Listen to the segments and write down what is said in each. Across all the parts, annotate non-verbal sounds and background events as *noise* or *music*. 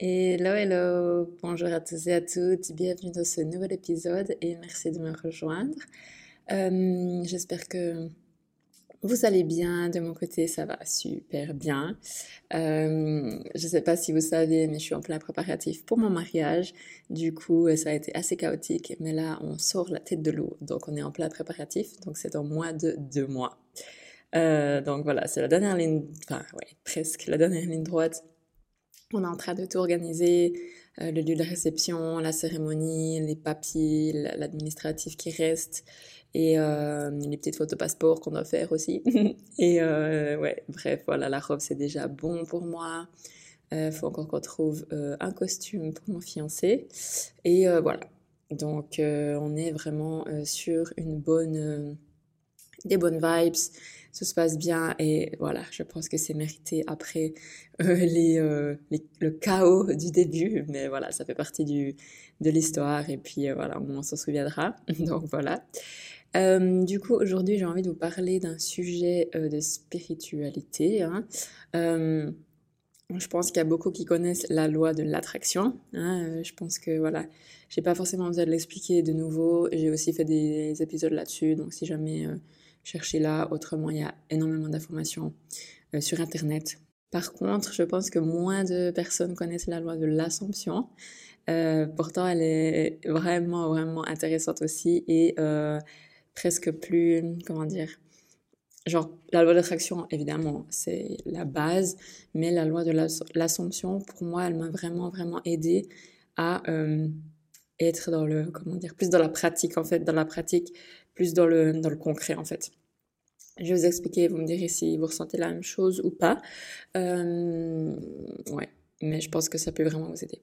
Hello, hello, bonjour à tous et à toutes, bienvenue dans ce nouvel épisode et merci de me rejoindre. Euh, J'espère que vous allez bien, de mon côté ça va super bien. Euh, je ne sais pas si vous savez, mais je suis en plein préparatif pour mon mariage. Du coup, ça a été assez chaotique, mais là on sort la tête de l'eau, donc on est en plein préparatif, donc c'est dans moins de deux mois. Euh, donc voilà, c'est la dernière ligne, enfin ouais, presque la dernière ligne droite. On est en train de tout organiser, euh, le lieu de réception, la cérémonie, les papiers, l'administratif qui reste et euh, les petites photos passeport qu'on doit faire aussi. *laughs* et euh, ouais, bref, voilà, la robe c'est déjà bon pour moi. Il faut encore qu'on trouve un costume pour mon fiancé. Et voilà. Donc on est vraiment sur une bonne, des bonnes vibes. Tout se passe bien et voilà, je pense que c'est mérité après *laughs* les, les, le chaos du début. Mais voilà, ça fait partie du, de l'histoire et puis voilà, on s'en souviendra. *laughs* Donc voilà. Euh, du coup, aujourd'hui, j'ai envie de vous parler d'un sujet euh, de spiritualité. Hein. Euh, je pense qu'il y a beaucoup qui connaissent la loi de l'attraction. Hein. Je pense que voilà, j'ai pas forcément besoin de l'expliquer de nouveau. J'ai aussi fait des épisodes là-dessus, donc si jamais euh, cherchez là, autrement, il y a énormément d'informations euh, sur Internet. Par contre, je pense que moins de personnes connaissent la loi de l'assomption. Euh, pourtant, elle est vraiment, vraiment intéressante aussi et presque plus, comment dire, genre la loi d'attraction, évidemment, c'est la base, mais la loi de l'assomption, pour moi, elle m'a vraiment, vraiment aidé à euh, être dans le, comment dire, plus dans la pratique, en fait, dans la pratique, plus dans le, concret, en fait. Je vais vous expliquer, vous me direz si vous ressentez la même chose ou pas. Euh, ouais, mais je pense que ça peut vraiment vous aider.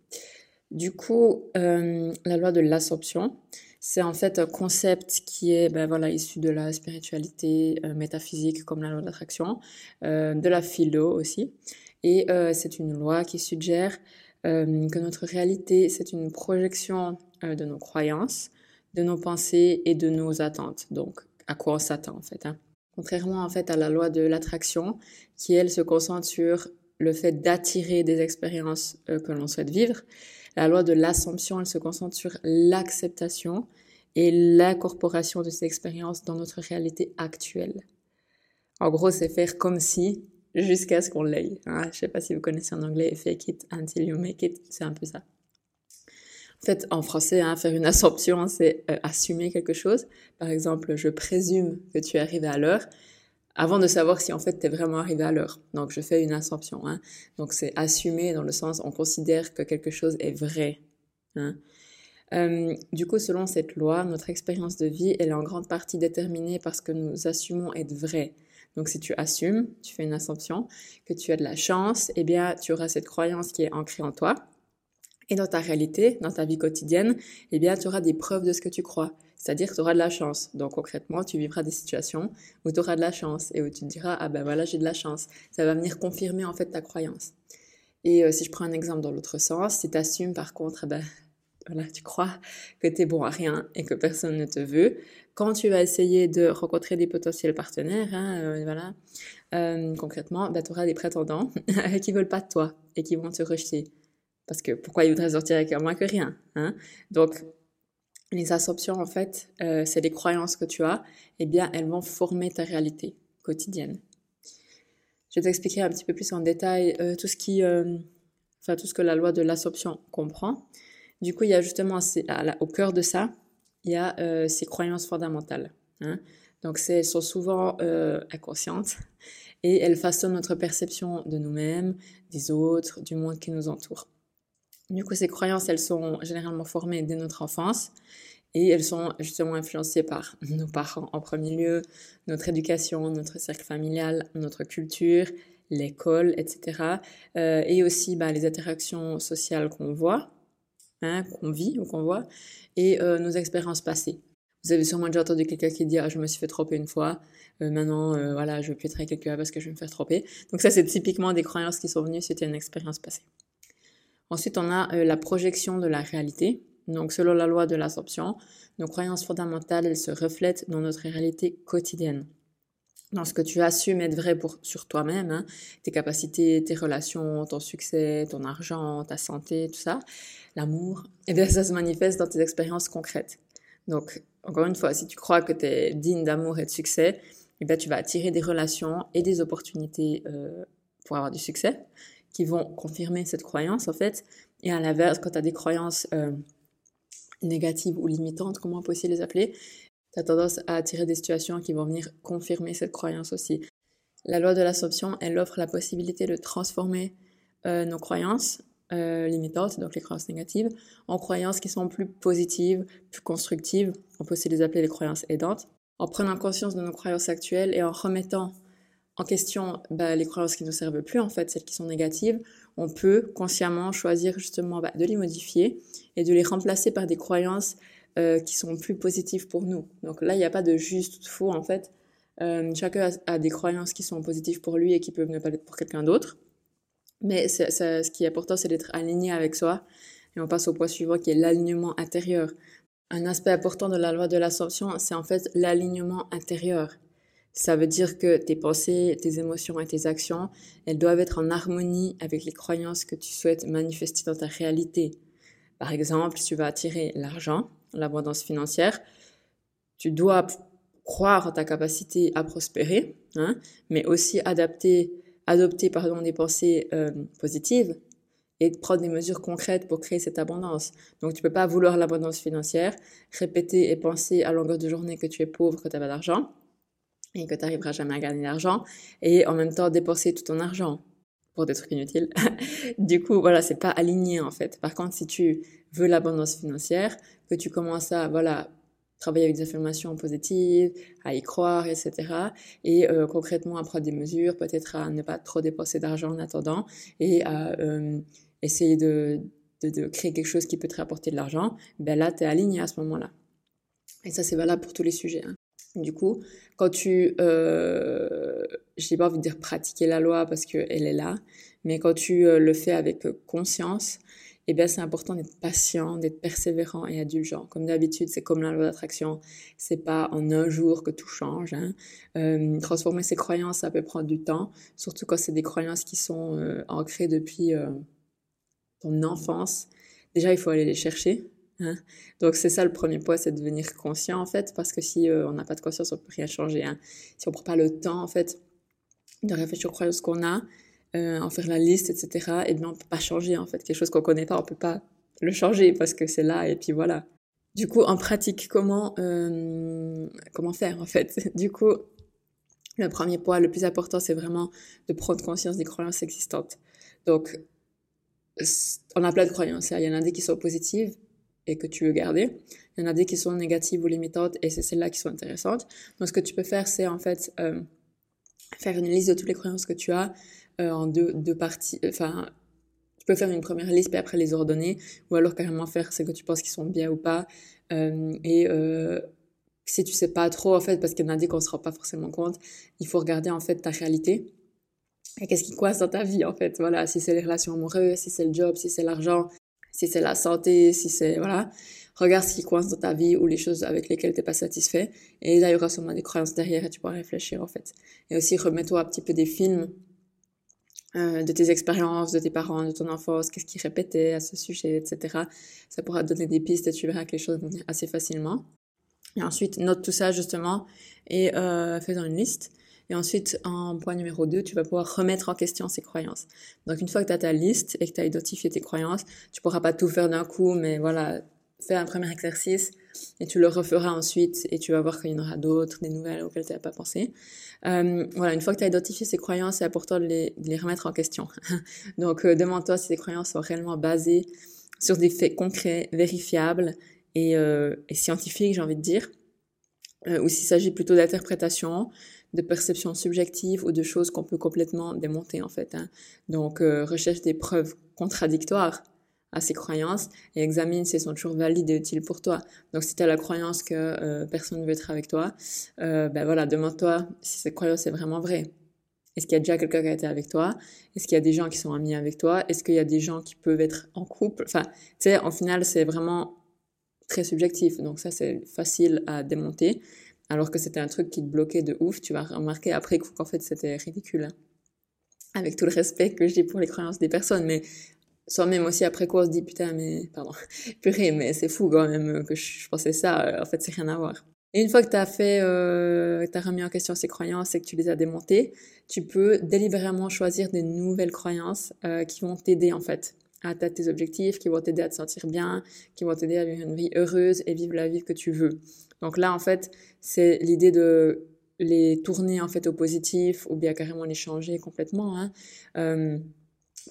Du coup, euh, la loi de l'assomption, c'est en fait un concept qui est ben voilà, issu de la spiritualité euh, métaphysique comme la loi d'attraction, de la philo aussi. Et c'est une loi qui suggère que notre réalité, c'est une projection de nos croyances, de nos pensées et de nos attentes. Donc, à quoi on s'attend en fait. Hein. Contrairement en fait à la loi de l'attraction, qui elle se concentre sur le fait d'attirer des expériences euh, que l'on souhaite vivre, la loi de l'assomption, elle se concentre sur l'acceptation et l'incorporation de ces expériences dans notre réalité actuelle. En gros, c'est faire comme si jusqu'à ce qu'on l'aille. Hein. Je sais pas si vous connaissez en anglais fake it until you make it, c'est un peu ça. En fait, en français, hein, faire une *laughs* assomption, c'est euh, assumer quelque chose. Par exemple, je présume que tu es arrivé à l'heure avant de savoir si en fait tu es vraiment arrivé à l'heure. Donc je fais une assumption. Hein. Donc c'est assumer dans le sens on considère que quelque chose est vrai. Hein. Euh, du coup, selon cette loi, notre expérience de vie, elle est en grande partie déterminée par ce que nous assumons être vrai. Donc si tu assumes, tu fais une assumption, que tu as de la chance, eh bien tu auras cette croyance qui est ancrée en toi. Et dans ta réalité, dans ta vie quotidienne, eh bien tu auras des preuves de ce que tu crois. C'est-à-dire tu auras de la chance. Donc concrètement, tu vivras des situations où tu auras de la chance et où tu te diras ah ben voilà j'ai de la chance. Ça va venir confirmer en fait ta croyance. Et euh, si je prends un exemple dans l'autre sens, si tu assumes par contre, eh ben voilà, tu crois que tu es bon à rien et que personne ne te veut, quand tu vas essayer de rencontrer des potentiels partenaires, hein, euh, voilà, euh, concrètement, ben, tu auras des prétendants *laughs* qui veulent pas de toi et qui vont te rejeter. Parce que pourquoi ils voudraient sortir avec moins que rien hein? Donc, les assumptions, en fait, euh, c'est des croyances que tu as, eh bien, elles vont former ta réalité quotidienne. Je vais t'expliquer un petit peu plus en détail euh, tout ce qui, euh, enfin, tout ce que la loi de l'assumption comprend. Du coup, il y a justement, au cœur de ça, il y a ces croyances fondamentales. Hein? Donc, elles sont souvent inconscientes et elles façonnent notre perception de nous-mêmes, des autres, du monde qui nous entoure. Du coup, ces croyances, elles sont généralement formées dès notre enfance et elles sont justement influencées par *laughs* nos parents en premier lieu, notre éducation, notre cercle familial, notre culture, l'école, etc. Euh, et aussi bah, les interactions sociales qu'on voit, hein, qu'on vit ou qu'on voit, et euh, nos expériences passées. Vous avez sûrement déjà entendu quelqu'un qui dit ah, je me suis fait tromper une fois, euh, maintenant voilà je veux plus être avec quelqu'un parce que je vais me faire tromper. Donc ça c'est typiquement des croyances qui sont venues suite à une expérience passée. Ensuite, on a euh, la projection de la réalité. Donc, selon la loi de l'absorption, nos croyances fondamentales, elles se reflètent dans notre réalité quotidienne. dans ce que tu assumes être vrai pour, sur toi-même, hein, tes capacités, tes relations, ton succès, ton argent, ta santé, tout ça, l'amour, *laughs* et bien ça se manifeste dans tes expériences concrètes. Donc, encore une fois, si tu crois que tu es digne d'amour et de succès, et bien tu vas attirer des relations et des opportunités euh, pour avoir du succès qui vont confirmer cette croyance en fait. Et à l'inverse, quand tu as des croyances euh, négatives ou limitantes, comment on peut aussi les appeler, tu as tendance à attirer des situations qui vont venir confirmer cette croyance aussi. La loi de l'assomption, elle offre la possibilité de transformer euh, nos croyances euh, limitantes, donc les croyances négatives, en croyances qui sont plus positives, plus constructives. On peut aussi les appeler les croyances aidantes. En prenant conscience de nos croyances actuelles et en remettant en question bah, les croyances qui ne nous servent plus, en fait, celles qui sont négatives, on peut consciemment choisir justement bah, de les modifier et de les remplacer par des croyances euh, qui sont plus positives pour nous. Donc là, il n'y a pas de juste ou faux en fait. Euh, chacun a, des croyances qui sont positives pour lui et qui peuvent ne pas l'être pour quelqu'un d'autre. Mais ce qui est important, c'est d'être aligné avec soi. Et on passe au point suivant qui est l'alignement intérieur. Un aspect important de la loi de l'ascension, c'est en fait l'alignement intérieur. Ça veut dire que tes pensées, tes émotions et tes actions, elles doivent être en harmonie avec les croyances que tu souhaites manifester dans ta réalité. Par exemple, si tu vas attirer l'argent, l'abondance financière, tu dois croire en ta capacité à prospérer, hein, mais aussi adopter des pensées euh, positives et prendre des mesures concrètes pour créer cette abondance. Donc tu peux pas vouloir l'abondance financière, répéter et penser à longueur de journée que tu es pauvre, que tu n'as pas d'argent et que tu n'arriveras jamais à gagner d'argent et en même temps dépenser tout ton argent pour des trucs inutiles. *laughs* du coup, voilà, c'est pas aligné en fait. Par contre, si tu veux l'abondance financière, que tu commences à voilà travailler avec des affirmations positives, à y croire, etc. Et euh, concrètement à prendre des mesures, peut-être à ne pas trop dépenser d'argent en attendant et à euh, essayer de, créer quelque chose qui peut te rapporter de l'argent, ben là, tu es aligné à ce moment-là. Et ça, c'est valable pour tous les sujets. Hein. Du coup, quand tu, euh, je n'ai pas envie de dire pratiquer la loi parce qu'elle est là, mais quand tu euh, le fais avec conscience, eh bien, c'est important d'être patient, d'être persévérant et indulgent. Comme d'habitude, c'est comme la loi d'attraction. C'est pas en un jour que tout change. Hein. Euh, transformer ses croyances, ça peut prendre du temps, surtout quand c'est des croyances qui sont euh, ancrées depuis euh, ton enfance. Déjà, il faut aller les chercher. Hein? Donc c'est ça le premier point, c'est de devenir conscient en fait, parce que si euh, on n'a pas de conscience, on peut rien changer. Hein. Si on prend pas le temps en fait de réfléchir aux croyances qu'on a, euh, en faire la liste, etc. Et bien on peut pas changer en fait quelque chose qu'on connaît pas, on peut pas le changer parce que c'est là et puis voilà. Du coup en pratique comment euh, comment faire en fait? *laughs* Du coup le premier point, le plus important, c'est vraiment de prendre conscience des croyances existantes. Donc on a plein de croyances. Hein. Il y en a des qui sont positives et que tu veux garder. Il y en a des qui sont négatives ou limitantes et c'est celles-là qui sont intéressantes. Donc ce que tu peux faire, c'est en fait euh, faire une liste de toutes les croyances que tu as euh, en deux, deux parties. Enfin, tu peux faire une première liste puis après les ordonner ou alors carrément faire ce que tu penses qui sont bien ou pas. Euh, et euh, si tu sais pas trop en fait, parce qu'il y en a des qu'on se rend pas forcément compte, il faut regarder en fait ta réalité. Et qu'est-ce qui coince dans ta vie en fait? Voilà, si c'est les relations amoureuses, si c'est le job, si c'est l'argent, si c'est la santé, si c'est voilà, regarde ce qui coince dans ta vie ou les choses avec lesquelles t'es pas satisfait et là il y aura sûrement des croyances derrière et tu pourras réfléchir en fait. Et aussi remets-toi un petit peu des films euh, de tes expériences, de tes parents, de ton enfance, qu'est-ce qu'ils répétaient à ce sujet, etc. Ça pourra te donner des pistes et tu verras que les choses vont venir assez facilement. Et ensuite, note tout ça justement et euh, fais dans une liste. Et ensuite, en point numéro 2, tu vas pouvoir remettre en question ces croyances. Donc, une fois que tu as ta liste et que tu as identifié tes croyances, tu pourras pas tout faire d'un coup, mais voilà, fais un premier exercice et tu le referas ensuite et tu vas voir qu'il y en aura d'autres, des nouvelles auxquelles tu n'as pas pensé. Euh, voilà, une fois que tu as identifié ces croyances, c'est important de les, de les, remettre en question. *laughs* Donc, euh, demande-toi si ces croyances sont réellement basées sur des faits concrets, vérifiables et, euh, et scientifiques, j'ai envie de dire, euh, ou s'il s'agit plutôt d'interprétation, de perceptions subjectives ou de choses qu'on peut complètement démonter en fait. Hein. Donc euh, recherche des preuves contradictoires à ces croyances et examine si elles sont toujours valides et utiles pour toi. Donc si tu as la croyance que euh, personne ne veut être avec toi, euh, ben voilà, demande-toi si cette croyance est vraiment vraie. Est-ce qu'il y a déjà quelqu'un qui a été avec toi? Est-ce qu'il y a des gens qui sont amis avec toi? Est-ce qu'il y a des gens qui peuvent être en couple? Enfin, tu sais, en final, c'est vraiment très subjectif. Donc ça, c'est facile à démonter. Alors que c'était un truc qui te bloquait de ouf, tu vas remarquer après qu'en fait c'était ridicule. Hein. Avec tout le respect que j'ai pour les croyances des personnes, mais soi-même aussi après quoi on se dit putain mais pardon *laughs* purée mais c'est fou quand même que je, pensais ça en fait c'est rien à voir et une fois que tu as fait euh, tu as remis en question ces croyances et que tu les as démontées tu peux délibérément choisir des nouvelles croyances euh, qui vont t'aider en fait à atteindre tes objectifs qui vont t'aider à te sentir bien qui vont t'aider à vivre une vie heureuse et vivre la vie que tu veux donc là en fait c'est l'idée de les tourner en fait au positif ou bien carrément les changer complètement hein. Euh,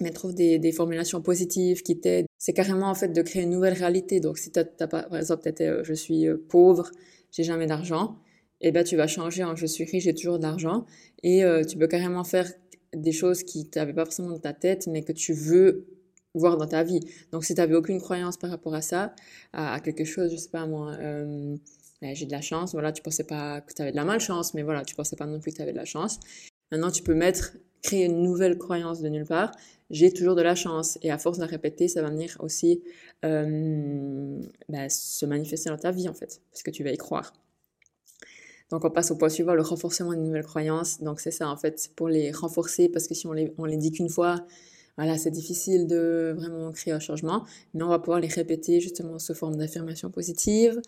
mais trouve des, formulations positives qui t'aident. C'est carrément en fait de créer une nouvelle réalité. Donc si t'as, pas, par exemple, euh, je suis euh, pauvre, j'ai jamais d'argent, et eh ben tu vas changer en je suis riche, j'ai toujours d'argent, et euh, tu peux carrément faire des choses qui t'avaient pas forcément dans ta tête, mais que tu veux voir dans ta vie. Donc si t'avais aucune croyance par rapport à ça, à, quelque chose, je sais pas moi. J'ai de la chance, voilà, tu pensais pas que tu avais de la malchance, mais voilà, tu pensais pas non plus que tu avais de la chance. Maintenant, tu peux mettre, créer une nouvelle croyance de nulle part j'ai toujours de la chance. Et à force de la répéter, ça va venir aussi euh, bah, se manifester dans ta vie, en fait, parce que tu vas y croire. Donc on passe au point suivant, le renforcement des nouvelles croyances. Donc c'est ça, en fait, pour les renforcer, parce que si on les, on les dit qu'une fois, voilà, c'est difficile de vraiment créer un changement, mais on va pouvoir les répéter justement sous forme d'affirmations positives,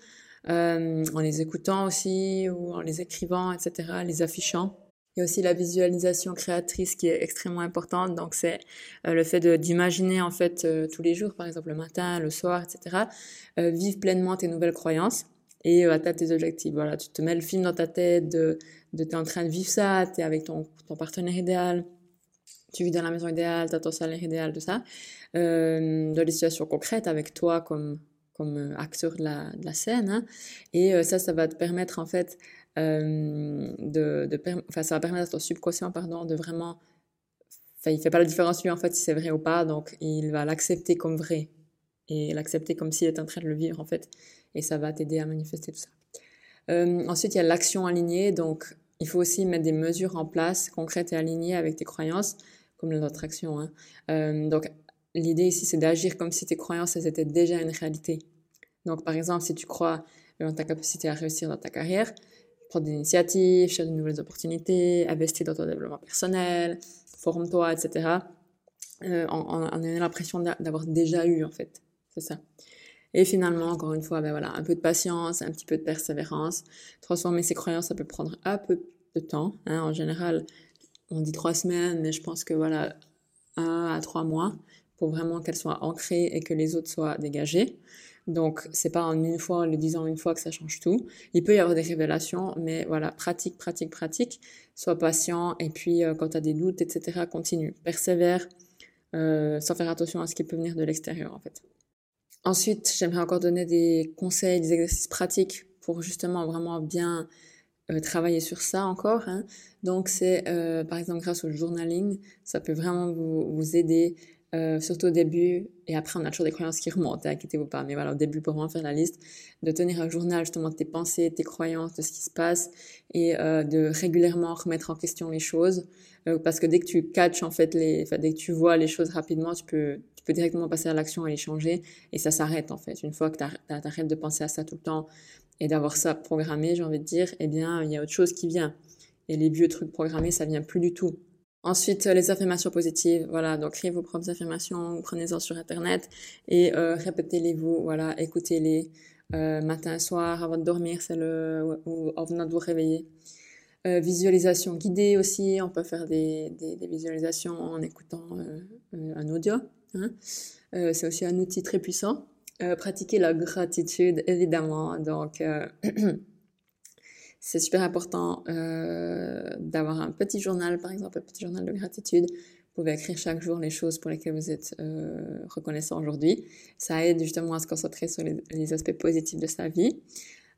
euh, en les écoutant aussi, ou en les écrivant, etc., les affichant. Il y a aussi la visualisation créatrice qui est extrêmement importante. Donc, c'est euh, le fait d'imaginer, en fait, euh, tous les jours, par exemple le matin, le soir, etc., euh, vivre pleinement tes nouvelles croyances et atteindre tes objectifs. Voilà, tu te mets le film dans ta tête de, de t'es en train de vivre ça, t'es avec ton, ton partenaire idéal, tu vis dans la maison idéale, t'as ton salaire idéal, tout ça. Euh, dans des situations concrètes avec toi comme, comme acteur de la, scène. Hein. Et ça, ça va te permettre, en fait, euh, de, de enfin, ça va permettre à ton subconscient, pardon, de vraiment, enfin, il fait pas la différence lui en fait si c'est vrai ou pas, donc il va l'accepter comme vrai et l'accepter comme s'il était en train de le vivre en fait, et ça va t'aider à manifester tout ça. Euh, ensuite, il y a l'action alignée, donc il faut aussi mettre des mesures en place concrètes et alignées avec tes croyances, comme notre action. Hein. Euh, donc l'idée ici, c'est d'agir comme si tes croyances elles étaient déjà une réalité. Donc par exemple, si tu crois dans ta capacité à réussir dans ta carrière, prendre des initiatives, chercher de nouvelles opportunités, investir dans ton développement personnel, forme-toi, etc. Euh, ayant l'impression d'avoir déjà eu, en fait. C'est ça. Et finalement, encore une fois, ben voilà, un peu de patience, un petit peu de persévérance. Transformer ses croyances, ça peut prendre un peu de temps. Hein. En général, on dit trois semaines, mais je pense que voilà, un à trois mois pour vraiment qu'elles soient ancrées et que les autres soient dégagées. Donc, c'est pas en une fois, en le disant une fois que ça change tout. Il peut y avoir des révélations, mais voilà, pratique, pratique, pratique. Sois patient et puis euh, quand tu as des doutes, etc., continue. Persévère euh, sans faire attention à ce qui peut venir de l'extérieur, en fait. Ensuite, j'aimerais encore donner des conseils, des exercices pratiques pour justement vraiment bien travailler sur ça encore. Hein. Donc, c'est par exemple grâce au journaling, ça peut vraiment vous, vous aider euh, surtout au début, et après on a toujours des croyances qui remontent, hein, inquiétez-vous pas, mais voilà, au début pour vraiment faire la liste, de tenir un journal justement de tes pensées, tes croyances, de ce qui se passe, et euh, de régulièrement remettre en question les choses, euh, parce que dès que tu catches en fait les, dès que tu vois les choses rapidement, tu peux, tu peux directement passer à l'action et les changer, et ça s'arrête en fait. Une fois que tu arrêtes de penser à ça tout le temps, et d'avoir ça programmé, j'ai envie de dire, eh bien, il y a autre chose qui vient. Et les vieux trucs programmés, ça vient plus du tout. Ensuite, euh, les affirmations positives, voilà, donc créez vos propres affirmations, prenez-en sur Internet et euh, répétez-les vous, voilà, écoutez-les euh, matin, soir, avant de dormir, ou en venant de vous réveiller. Euh, visualisation guidée aussi, on peut faire des, des, visualisations en écoutant un audio. Hein. c'est aussi un outil très puissant. Pratiquer la gratitude, évidemment, donc *clears throat* c'est super important euh, d'avoir un petit journal, par exemple, un petit journal de gratitude. Vous pouvez écrire chaque jour les choses pour lesquelles vous êtes euh, reconnaissant aujourd'hui. Ça aide justement à se concentrer sur les, aspects positifs de sa vie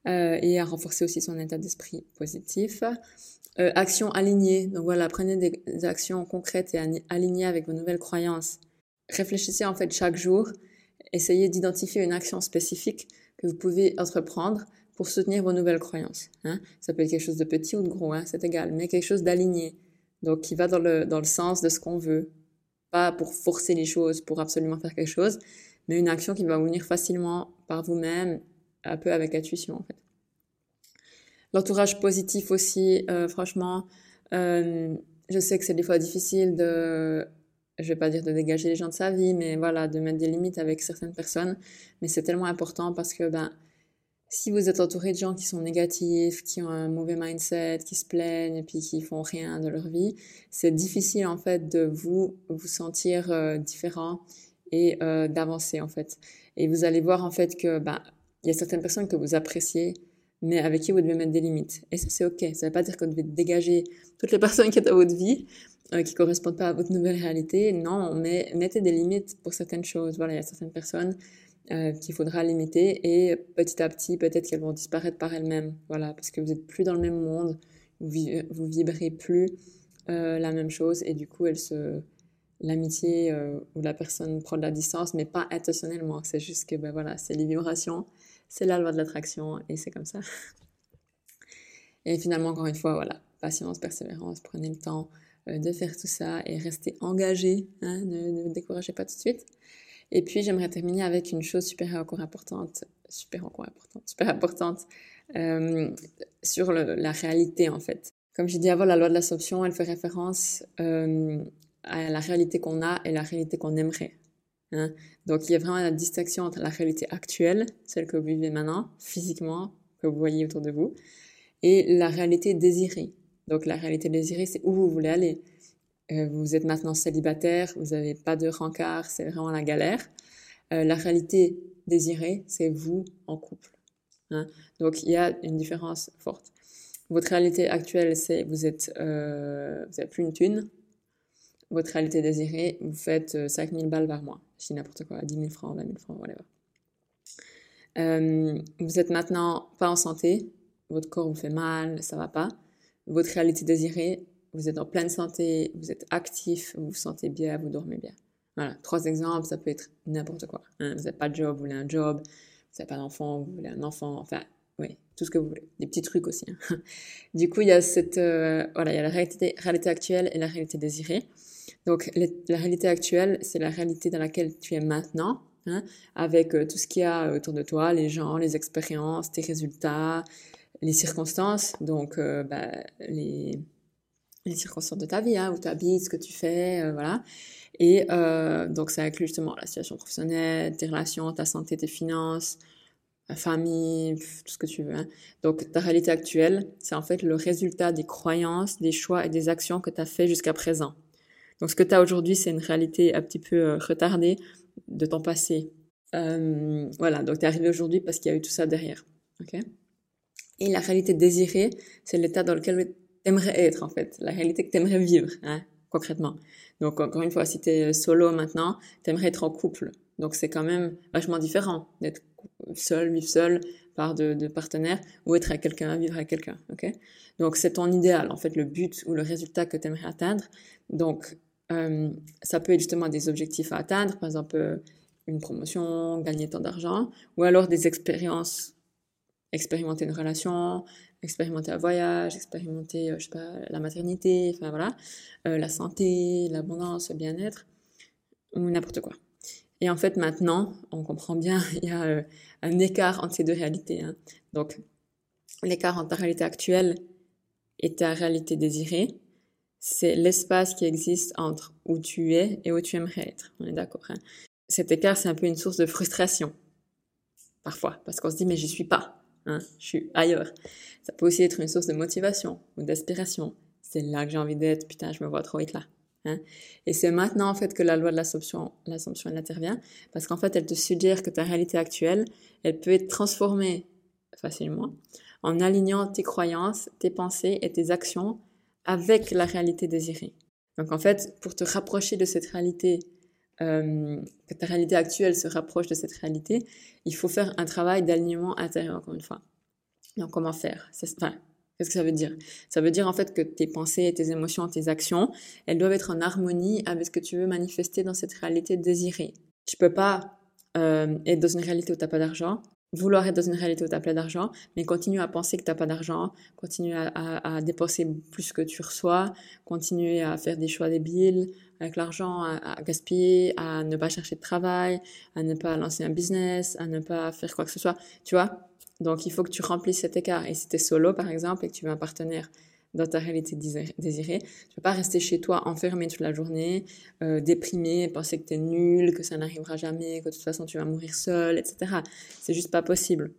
euh, et à renforcer aussi son état d'esprit positif. Euh, actions alignées. Donc voilà, prenez des actions concrètes et alignées avec vos nouvelles croyances. Réfléchissez en fait chaque jour. Essayez d'identifier une action spécifique que vous pouvez entreprendre pour soutenir vos nouvelles croyances. Hein. Ça peut être quelque chose de petit ou de gros, hein, c'est égal, mais quelque chose d'aligné, donc qui va dans le, dans le sens de ce qu'on veut. Pas pour forcer les choses, pour absolument faire quelque chose, mais une action qui va vous venir facilement par vous-même, un peu avec intuition en fait. L'entourage positif aussi, euh, franchement, euh, je sais que c'est des fois difficile de, je vais pas dire de dégager les gens de sa vie, mais voilà, de mettre des limites avec certaines personnes. Mais c'est tellement important parce que, ben, si vous êtes entouré de gens qui sont négatifs, qui ont un mauvais mindset, qui se plaignent et puis qui font rien de leur vie, c'est difficile en fait de vous vous sentir euh, différent et euh, d'avancer en fait. Et vous allez voir en fait que ben y a certaines personnes que vous appréciez, mais avec qui vous devez mettre des limites. Et ça c'est ok. Ça veut pas dire que vous devez dégager toutes les *laughs* personnes qui sont dans votre vie, euh, qui correspondent pas à votre nouvelle réalité. Non, mais mettez des limites pour certaines choses. Voilà, il y a certaines personnes euh, qu'il faudra limiter et petit à petit peut-être qu'elles vont disparaître par elles-mêmes voilà parce que vous êtes plus dans le même monde vous, vous vibrez plus euh, la même chose et du coup elle se l'amitié ou la personne prend de la distance mais pas intentionnellement c'est juste que ben voilà c'est les vibrations c'est la loi de l'attraction et c'est comme ça *laughs* et finalement encore une fois voilà patience persévérance prenez le temps de faire tout ça et restez engagé hein, ne, ne découragez pas tout de suite et puis, j'aimerais terminer avec une chose super encore importante, super encore importante, super importante, euh, sur la réalité, en fait. Comme j'ai dit avant, la loi de l'assomption, elle fait référence euh, à la réalité qu'on a et la réalité qu'on aimerait. Hein. Donc, il y a vraiment la distinction entre la réalité actuelle, celle que vous vivez maintenant, physiquement, que vous voyez autour de vous, et la réalité désirée. Donc, la réalité désirée, c'est où vous voulez aller. Euh, vous êtes maintenant célibataire, vous n'avez pas de rencard, c'est vraiment la galère. Euh, la réalité désirée, c'est vous en couple. Hein. Donc il y a une différence forte. Votre réalité actuelle, c'est vous êtes, euh, vous n'avez plus une thune. Votre réalité désirée, vous faites 5000 balles par mois. Je n'importe quoi, 10 000 francs, 20 000 francs, whatever. vous êtes maintenant pas en santé, votre corps vous fait mal, ça va pas. Votre réalité désirée, vous êtes en pleine santé, vous êtes actif, vous vous sentez bien, vous dormez bien. Voilà, trois exemples, ça peut être n'importe quoi. Hein. Vous n'avez pas de job, vous voulez un job, vous n'avez pas d'enfant, vous voulez un enfant, enfin, oui, tout ce que vous voulez. Des petits trucs aussi. Hein. *laughs* Du coup, il y a cette, euh, voilà, il y a la réalité actuelle et la réalité désirée. Donc, la réalité actuelle, c'est la réalité dans laquelle tu es maintenant, hein, avec euh, tout ce qu'il y a autour de toi, les gens, les expériences, tes résultats, les circonstances, donc euh, bah, les, les circonstances de ta vie, hein, où tu habites, ce que tu fais, euh, voilà. Et euh, donc ça inclut justement la situation professionnelle, tes relations, ta santé, tes finances, famille, tout ce que tu veux. Hein. Donc ta réalité actuelle, c'est en fait le résultat des croyances, des choix et des actions que tu as fait jusqu'à présent. Donc ce que tu as aujourd'hui, c'est une réalité un petit peu euh, retardée de ton passé. Euh, voilà, donc tu es arrivé aujourd'hui parce qu'il y a eu tout ça derrière. ok? Et la réalité désirée, c'est l'état dans lequel t'aimerais être en fait, la réalité que t'aimerais vivre, hein, concrètement. Donc encore une fois, si t'es solo maintenant, t'aimerais être en couple. Donc c'est quand même vachement différent d'être seul, vivre seul, par de, de partenaires, ou être avec quelqu'un, vivre avec quelqu'un. ok? Donc c'est ton idéal, en fait, le but ou le résultat que t'aimerais atteindre. Donc euh, ça peut être justement des objectifs à atteindre, par exemple euh, une promotion, gagner tant d'argent, ou alors des expériences, expérimenter une relation, expérimenter un voyage, expérimenter, euh, je sais pas, la maternité, enfin voilà, la santé, l'abondance, le bien-être, ou n'importe quoi. Et en fait, maintenant, on comprend bien, *laughs* il y a un écart entre ces deux réalités. Hein. Donc, l'écart entre ta réalité actuelle et ta réalité désirée, c'est l'espace qui existe entre où tu es et où tu aimerais être. On est d'accord. Hein. Cet écart, c'est un peu une source de frustration, parfois, parce qu'on se dit, mais j'y suis pas. Hein, je suis ailleurs. Ça peut aussi être une source de motivation ou d'aspiration. C'est là que j'ai envie d'être, putain, je me vois trop vite là. Hein. Et c'est maintenant en fait que la loi de l'assomption, intervient, parce qu'en fait elle te suggère que ta réalité actuelle, elle peut être transformée facilement en alignant tes croyances, tes pensées et tes actions avec la réalité désirée. Donc en fait, pour te rapprocher de cette réalité euh, que ta réalité actuelle se rapproche de cette réalité, il faut faire un travail d'alignement intérieur, encore une fois. Donc, comment faire? Enfin, Qu'est-ce que ça veut dire? Ça veut dire en fait que tes pensées, tes émotions, tes actions, elles doivent être en harmonie avec ce que tu veux manifester dans cette réalité désirée. Tu peux pas euh, être dans une réalité où tu n'as pas d'argent vouloir être dans une réalité où tu plein d'argent, mais continue à penser que tu n'as pas d'argent, continue à, dépenser plus que tu reçois, continuer à faire des choix débiles avec l'argent, à, à, gaspiller, à ne pas chercher de travail, à ne pas lancer un business, à ne pas faire quoi que ce soit, tu vois? Donc, il faut que tu remplisses cet écart. Et si tu es solo, par exemple, et que tu veux un partenaire dans ta réalité désirée, tu ne peux pas rester chez toi enfermé toute la journée, euh, déprimé, penser que tu es nul, que ça n'arrivera jamais, que de toute façon tu vas mourir seul, etc. C'est juste pas possible.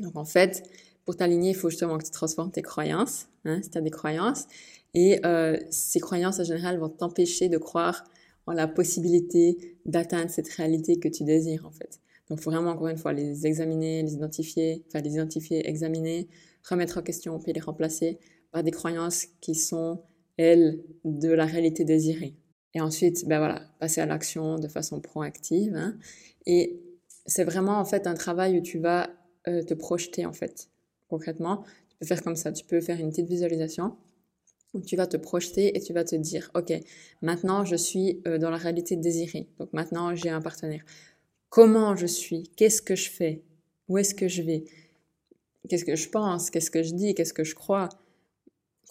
Donc, en fait, pour t'aligner, il faut justement que tu transformes tes croyances, hein, si tu as des croyances. Et euh, ces croyances, en général, vont t'empêcher de croire en la possibilité d'atteindre cette réalité que tu désires, en fait. Donc, il faut vraiment, encore une fois, les examiner, les identifier, enfin, les identifier, examiner, remettre en question, puis les remplacer par des croyances qui sont, elles, de la réalité désirée. Et ensuite, ben voilà, passer à l'action de façon proactive. Hein. Et c'est vraiment, en fait, un travail où tu vas euh, te projeter, en fait. Concrètement, tu peux faire comme ça. Tu peux faire une petite visualisation où tu vas te projeter et tu vas te dire, OK, maintenant je suis euh, dans la réalité désirée. Donc maintenant j'ai un partenaire. Comment je suis? Qu'est-ce que je fais? Où est-ce que je vais? Qu'est-ce que je pense? Qu'est-ce que je dis? Qu'est-ce que je crois?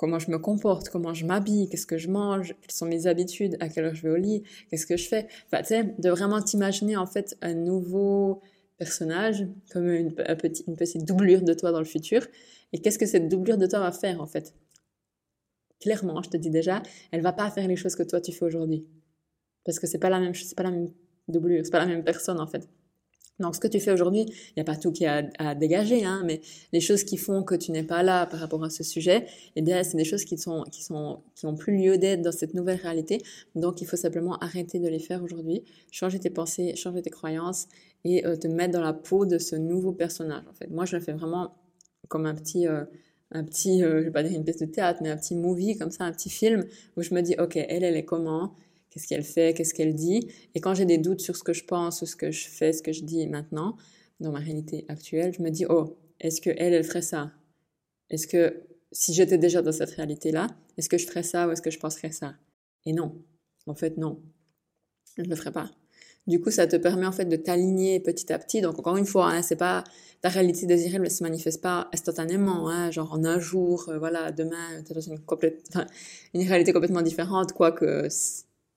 Comment je me comporte Comment je m'habille Qu'est-ce que je mange Quelles sont mes habitudes À quelle heure je vais au lit Qu'est-ce que je fais Enfin, tu sais, de vraiment t'imaginer en fait un nouveau personnage comme une, une petite doublure de toi dans le futur. Et qu'est-ce que cette doublure de toi va faire en fait? Clairement, je te dis déjà, elle va pas faire les choses que toi tu fais aujourd'hui. Parce que c'est pas la même c'est pas la même doublure, c'est pas la même personne en fait. Donc, ce que tu fais aujourd'hui, il n'y a pas tout qui est à, dégager, hein, mais les choses qui font que tu n'es pas là par rapport à ce sujet, eh bien, c'est des choses qui sont, qui sont, qui ont plus lieu d'être dans cette nouvelle réalité. Donc, il faut simplement arrêter de les faire aujourd'hui, changer tes pensées, changer tes croyances et euh, te mettre dans la peau de ce nouveau personnage. En fait, moi, je le fais vraiment comme un petit, euh, un petit, euh, je vais pas dire une pièce de théâtre, mais un petit movie comme ça, un petit film où je me dis, ok, elle, elle est comment? Qu'est-ce qu'elle fait? Qu'est-ce qu'elle dit? Et quand j'ai des doutes sur ce que je pense ou ce que je fais, ce que je dis maintenant, dans ma réalité actuelle, je me dis, oh, est-ce que elle, elle ferait ça? Est-ce que si j'étais déjà dans cette réalité-là, est-ce que je ferais ça ou est-ce que je penserais ça? Et non. En fait, non. Je ne le ferais pas. Du coup, ça te permet en fait de t'aligner petit à petit. Donc encore une fois, hein, c'est pas ta réalité désirée ne se manifeste pas instantanément, hein, genre en un jour, euh, voilà, demain, tu dans une une réalité complètement différente, quoique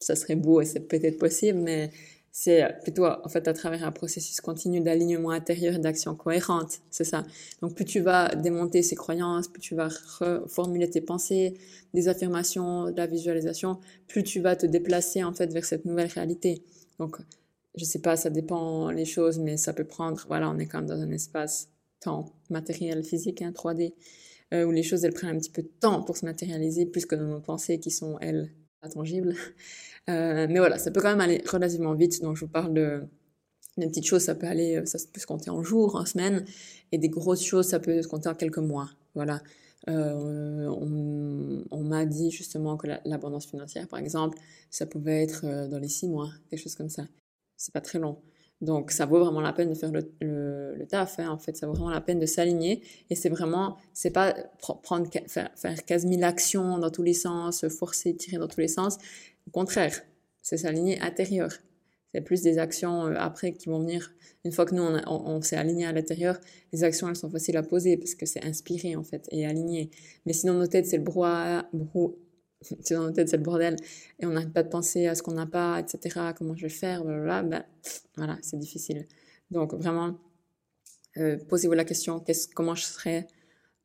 ça serait beau et c'est peut-être possible, mais c'est plutôt en fait à travers un processus continu d'alignement intérieur et d'action cohérente, c'est ça. Donc plus tu vas démonter ces croyances, plus tu vas reformuler tes pensées, des affirmations, de la visualisation, plus tu vas te déplacer en fait vers cette nouvelle réalité. Donc, je sais pas, ça dépend les choses, mais ça peut prendre, voilà, on est quand même dans un espace temps matériel, physique, hein, 3D, euh, où les choses, elles prennent un petit peu de temps pour se matérialiser, plus que dans nos pensées qui sont, elles, intangibles. Euh, mais voilà, ça peut quand même aller relativement vite, donc je vous parle de, des petites choses, ça peut aller, ça peut se compter en jours, en semaines, et des grosses choses, ça peut se compter en quelques mois. Voilà. Euh, on, m'a dit justement que l'abondance financière, par exemple, ça pouvait être euh, dans les six mois, quelque chose comme ça. C'est pas très long. Donc, ça vaut vraiment la peine de faire le, le, taf, hein, en fait. Ça vaut vraiment la peine de s'aligner. Et c'est vraiment, c'est pas prendre, faire, faire 15 000 actions dans tous les sens, forcer, tirer dans tous les sens. Au contraire, c'est s'aligner intérieur. C'est plus des actions euh, après qui vont venir. Une fois que nous, on, s'est aligné à l'intérieur, les actions, elles sont faciles à poser parce que c'est inspiré, en fait, et aligné. Mais sinon, nos têtes, c'est le brouhaha, brou, dans nos têtes, c'est le bordel. Et on n'arrête pas de penser à ce qu'on n'a pas, etc., comment je vais faire, blablabla. Ben, voilà, c'est difficile. Donc, vraiment, euh, posez-vous la question, comment je serais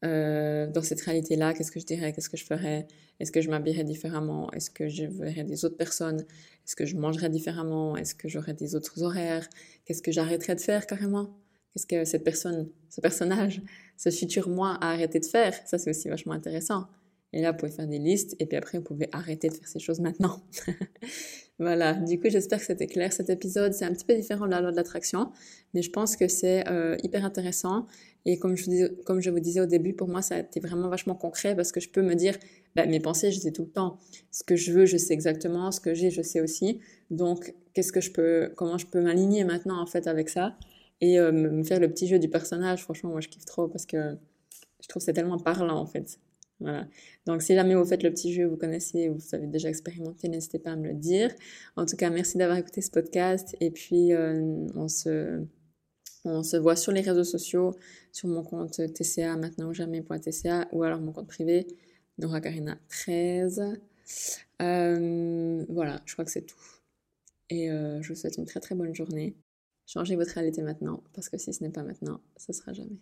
euh, dans cette réalité-là, qu'est-ce que je dirais, qu'est-ce que je ferais, est-ce que je m'habillerais différemment, est-ce que je verrais des autres personnes, est-ce que je mangerais différemment, est-ce que j'aurais des autres horaires, qu'est-ce que j'arrêterais de faire carrément, qu'est-ce que cette personne, ce personnage, ce futur moi a arrêté de faire, ça c'est aussi vachement intéressant. Et là, vous pouvez faire des listes et puis après, vous pouvez arrêter de faire ces choses maintenant. *laughs* Voilà, du coup j'espère que c'était clair cet épisode. C'est un petit peu différent de la loi de l'attraction, mais je pense que c'est euh, hyper intéressant. Et comme je, vous disais, au début, pour moi ça a été vraiment vachement concret parce que je peux me dire, bah, mes pensées je sais tout le temps. Ce que je veux, je sais exactement. Ce que j'ai, je sais aussi. Donc qu'est-ce que je peux, comment je peux m'aligner maintenant en fait avec ça et euh, me faire le petit jeu du personnage? Franchement, moi je kiffe trop parce que je trouve c'est tellement parlant en fait. Voilà. Donc, si jamais vous faites le petit jeu, vous connaissez, vous avez déjà expérimenté, n'hésitez pas à me le dire. En tout cas, merci d'avoir écouté ce podcast. Et puis, euh, on, se, voit sur les réseaux sociaux, sur mon compte TCA maintenant ou jamais.tca ou alors mon compte privé, Nora Karina 13. Euh, voilà, je crois que c'est tout. Et euh, je vous souhaite une très très bonne journée. Changez votre réalité maintenant, parce que si ce n'est pas maintenant, ce sera jamais.